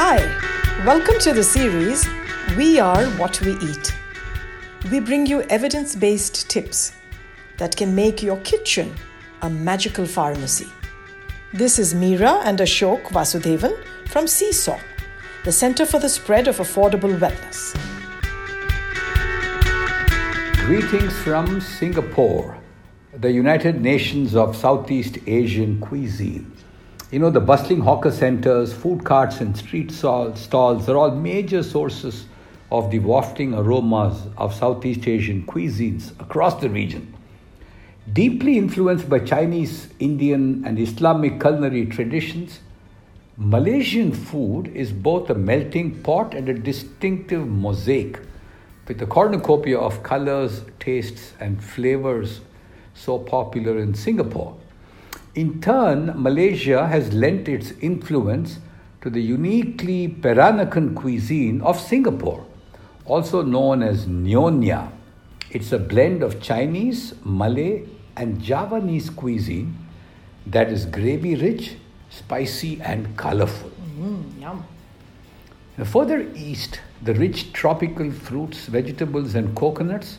Hi, welcome to the series We Are What We Eat. We bring you evidence based tips that can make your kitchen a magical pharmacy. This is Meera and Ashok Vasudevan from Seesaw, the Center for the Spread of Affordable Wellness. Greetings from Singapore, the United Nations of Southeast Asian cuisine. You know, the bustling hawker centers, food carts, and street stalls are all major sources of the wafting aromas of Southeast Asian cuisines across the region. Deeply influenced by Chinese, Indian, and Islamic culinary traditions, Malaysian food is both a melting pot and a distinctive mosaic with a cornucopia of colors, tastes, and flavors so popular in Singapore. In turn, Malaysia has lent its influence to the uniquely Peranakan cuisine of Singapore, also known as Nyonya. It's a blend of Chinese, Malay, and Javanese cuisine that is gravy rich, spicy, and colorful. Mm, yum. Now, further east, the rich tropical fruits, vegetables, and coconuts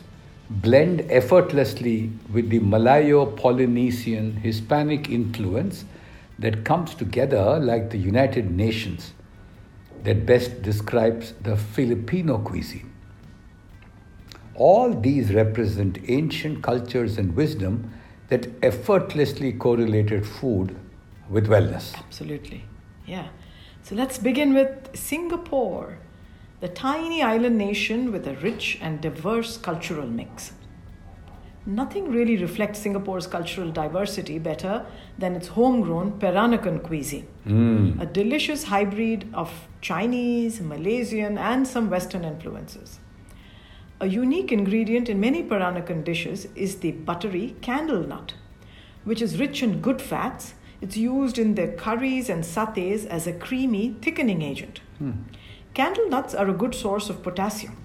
blend effortlessly with the Malayo Polynesian Hispanic influence that comes together like the United Nations that best describes the Filipino cuisine. All these represent ancient cultures and wisdom that effortlessly correlated food with wellness. Absolutely. Yeah. So let's begin with Singapore the tiny island nation with a rich and diverse cultural mix. Nothing really reflects Singapore's cultural diversity better than its homegrown Peranakan cuisine, Mm. a delicious hybrid of Chinese, Malaysian, and some Western influences. A unique ingredient in many Peranakan dishes is the buttery candle nut, which is rich in good fats. It's used in their curries and satays as a creamy thickening agent. Candle nuts are a good source of potassium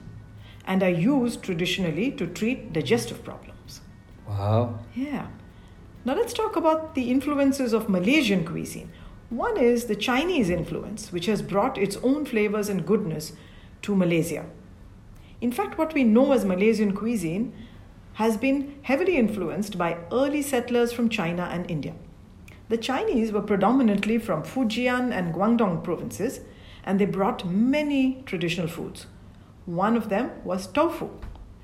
and are used traditionally to treat digestive problems. Wow. Yeah. Now let's talk about the influences of Malaysian cuisine. One is the Chinese influence, which has brought its own flavors and goodness to Malaysia. In fact, what we know as Malaysian cuisine has been heavily influenced by early settlers from China and India. The Chinese were predominantly from Fujian and Guangdong provinces, and they brought many traditional foods. One of them was tofu,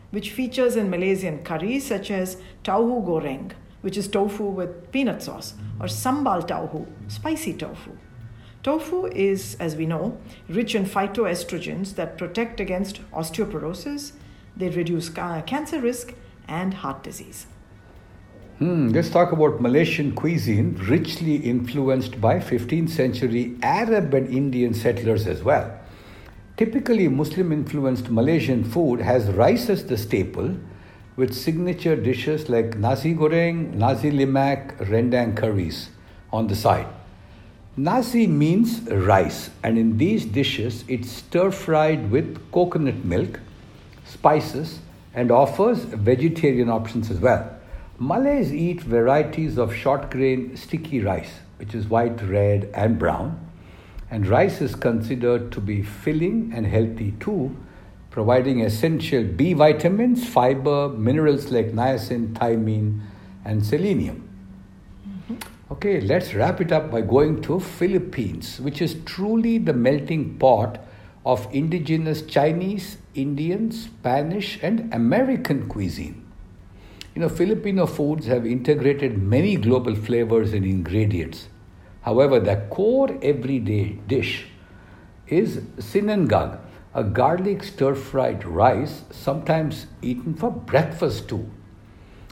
which features in Malaysian curries such as tauhu goreng, which is tofu with peanut sauce, or sambal tauhu, spicy tofu. Tofu is, as we know, rich in phytoestrogens that protect against osteoporosis, they reduce cancer risk, and heart disease. Hmm, let's talk about Malaysian cuisine, richly influenced by 15th century Arab and Indian settlers as well. Typically, Muslim influenced Malaysian food has rice as the staple, with signature dishes like nasi goreng, nasi lemak, rendang curries on the side. Nasi means rice, and in these dishes, it's stir fried with coconut milk, spices, and offers vegetarian options as well. Malays eat varieties of short grain sticky rice, which is white, red, and brown. And rice is considered to be filling and healthy too, providing essential B vitamins, fiber, minerals like niacin, thiamine, and selenium. Mm-hmm. Okay, let's wrap it up by going to Philippines, which is truly the melting pot of indigenous Chinese, Indian, Spanish, and American cuisine. You know, Filipino foods have integrated many global flavors and ingredients. However, the core everyday dish is sinangag, a garlic stir-fried rice, sometimes eaten for breakfast too.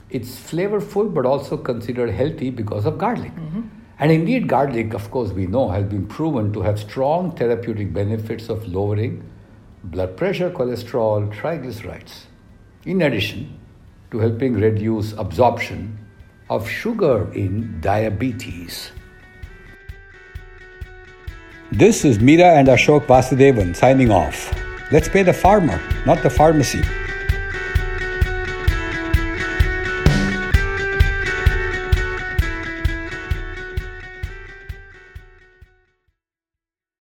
It's flavorful but also considered healthy because of garlic. Mm-hmm. And indeed, garlic, of course, we know has been proven to have strong therapeutic benefits of lowering blood pressure, cholesterol, triglycerides. In addition to helping reduce absorption of sugar in diabetes. This is Meera and Ashok Vasudevan signing off. Let's pay the farmer, not the pharmacy.